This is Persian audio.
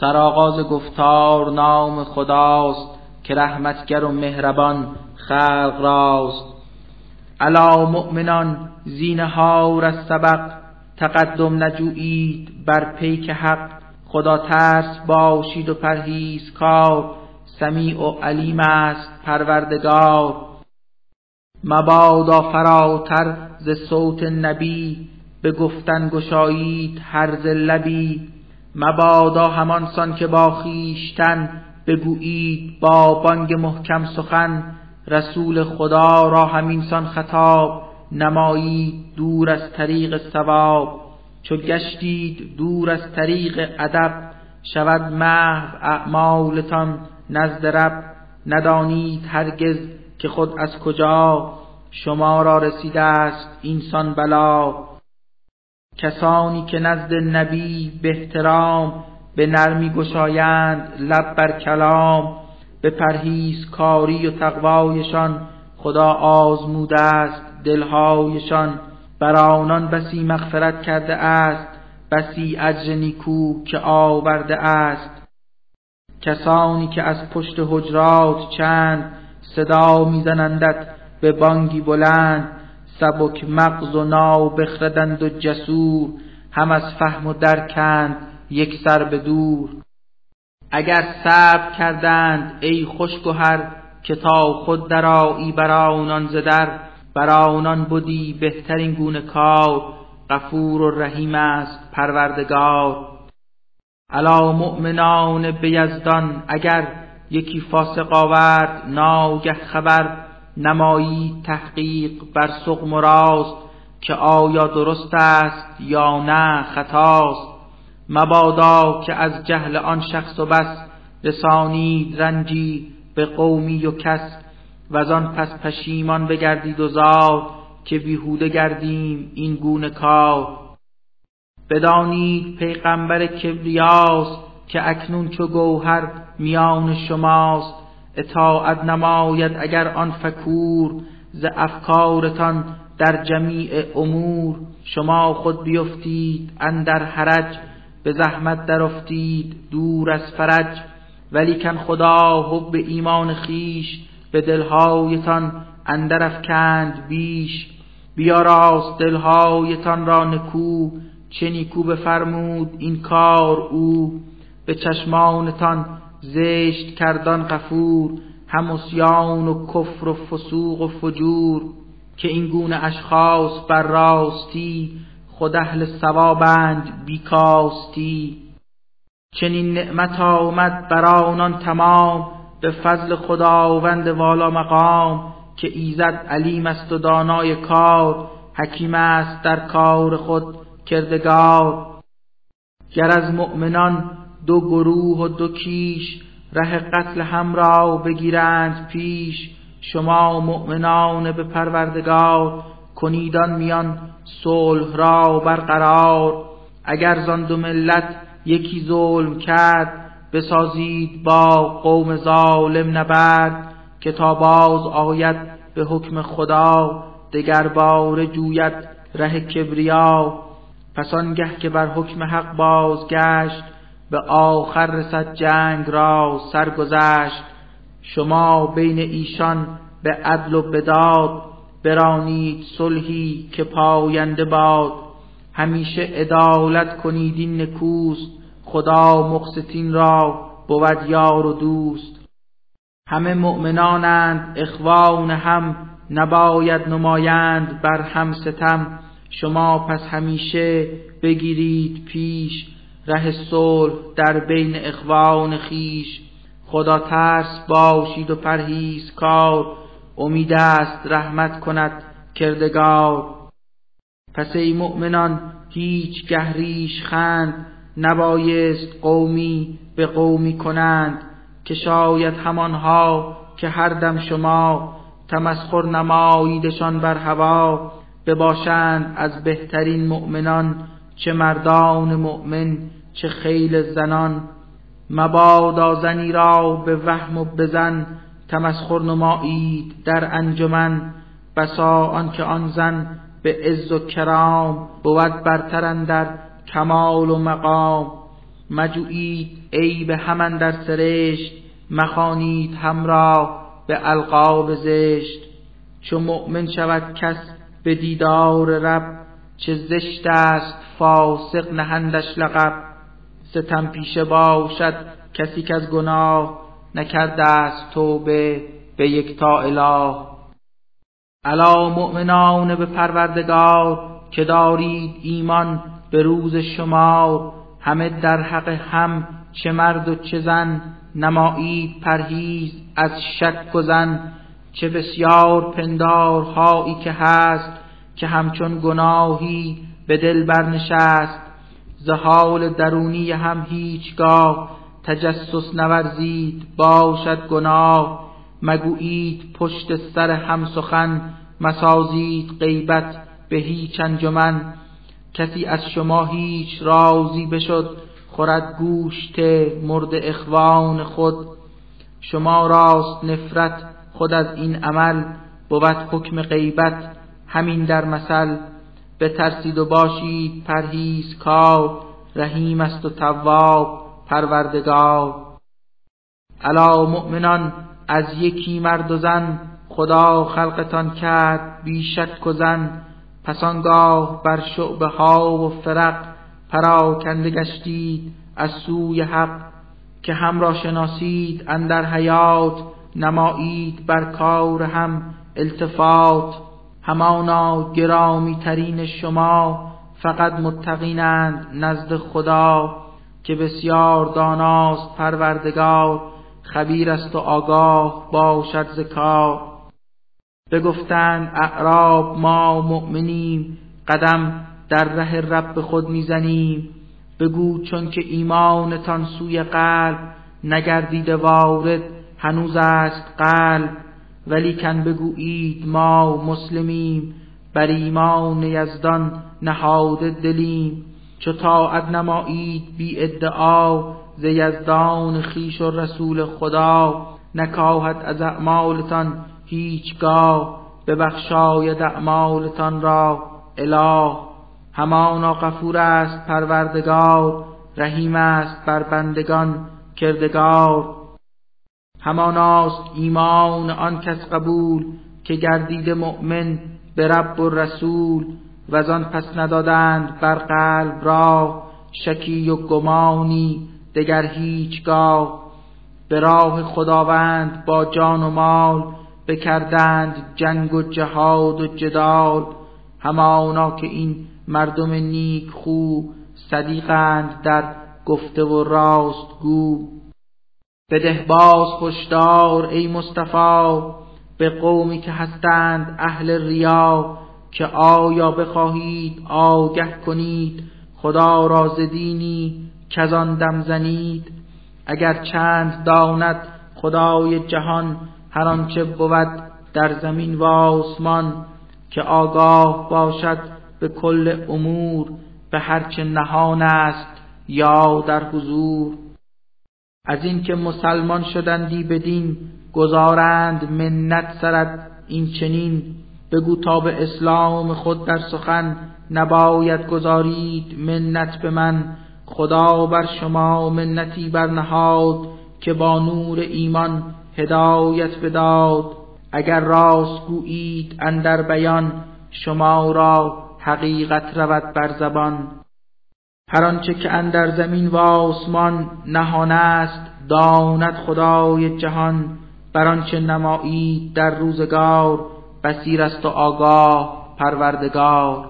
سرآغاز گفتار نام خداست که رحمتگر و مهربان خلق راست. علا مؤمنان زینهار از سبق تقدم نجویید بر پیک حق. خدا ترس باشید و پرهیز کار سمیع و علیم است پروردگار. مبادا فراتر ز صوت نبی به گفتن گشایید هر لبی. مبادا همانسان که با خویشتن بگویید با بانگ محکم سخن رسول خدا را همینسان خطاب نمایید دور از طریق ثواب. چو گشتید دور از طریق ادب شود محو اعمالتان نزد رب. ندانید هرگز که خود از کجا شما را رسیده است اینسان بلا. کسانی که نزد نبی به احترام به نرمی گشایند لب بر کلام به پرهیز کاری و تقوایشان خدا آزموده است دلهایشان. بر آنان بسی مغفرت کرده است بسی اجر نیکو که آورده است. کسانی که از پشت حجرات چند صدا میزنندت به بانگی بلند سبک مغز و ناو بخردند و جسور هم از فهم و درکند یک سر به دور. اگر صبر کردند ای خوشگهر که تا خود درایی بر آنان زدر بر آنان بودی بهترین گونه کار غفور و رحیم است پروردگار. علا مؤمنان بیزدان اگر یکی فاسق آورد ناگه خبر نمایی تحقیق بر سقم و راست که آیا درست است یا نه خطاست. مبادا که از جهل آن شخص و بس رسانید رنجی به قومی و کس و آن پس پشیمان بگردید و زاد که بیهوده گردیم این گونه کار. بدانید پیغمبر کبریاست که اکنون چو گوهر میان شماست. اطاعت نماید اگر آن فکور ز افکارتان در جمیع امور شما خود بیفتید اندر حرج به زحمت درافتید دور از فرج ولیکن خدا حب ایمان خیش به دلهایتان اندر افکند بیش بیاراست دلهایتان را نکو چه نیکو بفرمود این کار او به چشمانتان زشت کردان غفور هم و کفر و فسوق و فجور که این گونه اشخاص بر راستی خود اهل ثوابند بیکاستی. چنین نعمت آمد بر آنان تمام به فضل خداوند والا مقام که ایزد علیم است و دانای کار حکیم است در کار خود کردگار. گر از مؤمنان دو گروه و دو کیش ره قتل هم را بگیرند پیش. شما مؤمنان به پروردگار کنیدان میان صلح را برقرار. اگر زان دو ملت یکی ظلم کرد بسازید با قوم ظالم نبرد که تا باز آید به حکم خدا دگر بار جوید ره کبریا. پس آنگه که بر حکم حق بازگشت به آخر رسد جنگ را سرگذشت. شما بین ایشان به عدل و بداد برانید صلحی که پاینده باد. همیشه عدالت کنید این نکوست خدا مقسطین را بود یار و دوست. همه مؤمنانند اخوان هم نباید نمایند بر هم ستم. شما پس همیشه بگیرید پیش ره صلح در بین اخوان خیش. خدا ترس باشید و پرهیز کار امید است رحمت کند کردگار. پس ای مؤمنان هیچ گهریش خند. نبایست قومی به قومی کنند. که شاید همانها که هر دم شما تمسخر نماییدشان بر هوا. بباشند از بهترین مؤمنان چه مردان مؤمن چه خیل زنان. مبادا زنی را به وهم و بزن تمسخر نمایید در انجمن. بسا آنکه آن زن به عز و کرام بود برترن در کمال و مقام. ای به همان در سرشت مخانید همراه به القاب زشت. چو مؤمن شود کس به دیدار رب چه زشت است فاسق نهندش لقب ستم پیشه باشد کسی که از گناه نکرده است توبه به یک تا اله. الا مؤمنان به پروردگار که دارید ایمان به روز شما همه در حق هم چه مرد و چه زن نمایید پرهیز از شک و زن چه بسیار پندارهایی که هست که همچون گناهی به دل برنشست ز حال درونی هم هیچگاه تجسس نورزید باشد گناه. مگویید پشت سر هم سخن مسازید غیبت به هیچ انجمن. کسی از شما هیچ رازی بشد خورد گوشت مرد اخوان خود. شما راست نفرت خود از این عمل بود حکم غیبت. همین در مثل بترسید و باشید پرهیز کار رحیم است و تواب پروردگار. الا مؤمنان از یکی مرد و زن خدا خلقتان کرد بیشک و زن. پس آنگاه بر شعبه ها و فرق پراکنده گشتید از سوی حق که هم را شناسید اندر حیات نمایید بر کار هم التفات. همانا گرامی ترین شما فقط متقینند نزد خدا که بسیار داناست پروردگار خبیر است و آگاه باشد ذکا بگفتند اعراب ما مؤمنیم قدم در ره رب خود می‌زنیم. بگو چون که ایمانتان سوی قلب نگردیده وارد هنوز است قلب. ولیکن بگویید ما مسلمیم بر ایمان یزدان نهاده دلیم. چو طاعت نمایید بی ادعا ز یزدان خیش و رسول خدا. نکاهد از اعمالتان هیچگاه ببخشاید اعمالتان را اله. همانا غفور است پروردگار رحیم است بر بندگان کردگار. هماناست ایمان آن کس قبول که گردید مؤمن به رب و رسول و آن پس ندادند بر قلب را شکی و گمانی دگر هیچگاه. به راه خداوند با جان و مال بکردند جنگ و جهاد و جدال. همانا که این مردم نیک خو صدیقند در گفته و راست گو بده باز خوشدار ای مصطفی به قومی که هستند اهل ریا که آیا بخواهید آگه کنید خدا را زدینی که آن دم زنید اگر چند داند خدای جهان هر آنچه بود در زمین و آسمان که آگاه باشد به کل امور به هرچه نهان است یا در حضور از اینکه مسلمان شدندی بدین گذارند منت سرد این چنین بگو تا به اسلام خود در سخن نباید گذارید منت به من. خدا بر شما منتی برنهاد که با نور ایمان هدایت بداد. اگر راست گویید اندر بیان شما را حقیقت رود بر زبان. هر آنچه که اندر زمین و آسمان نهان است داند خدای جهان بر آنچه نمایید در روزگار بسیر است و آگاه پروردگار.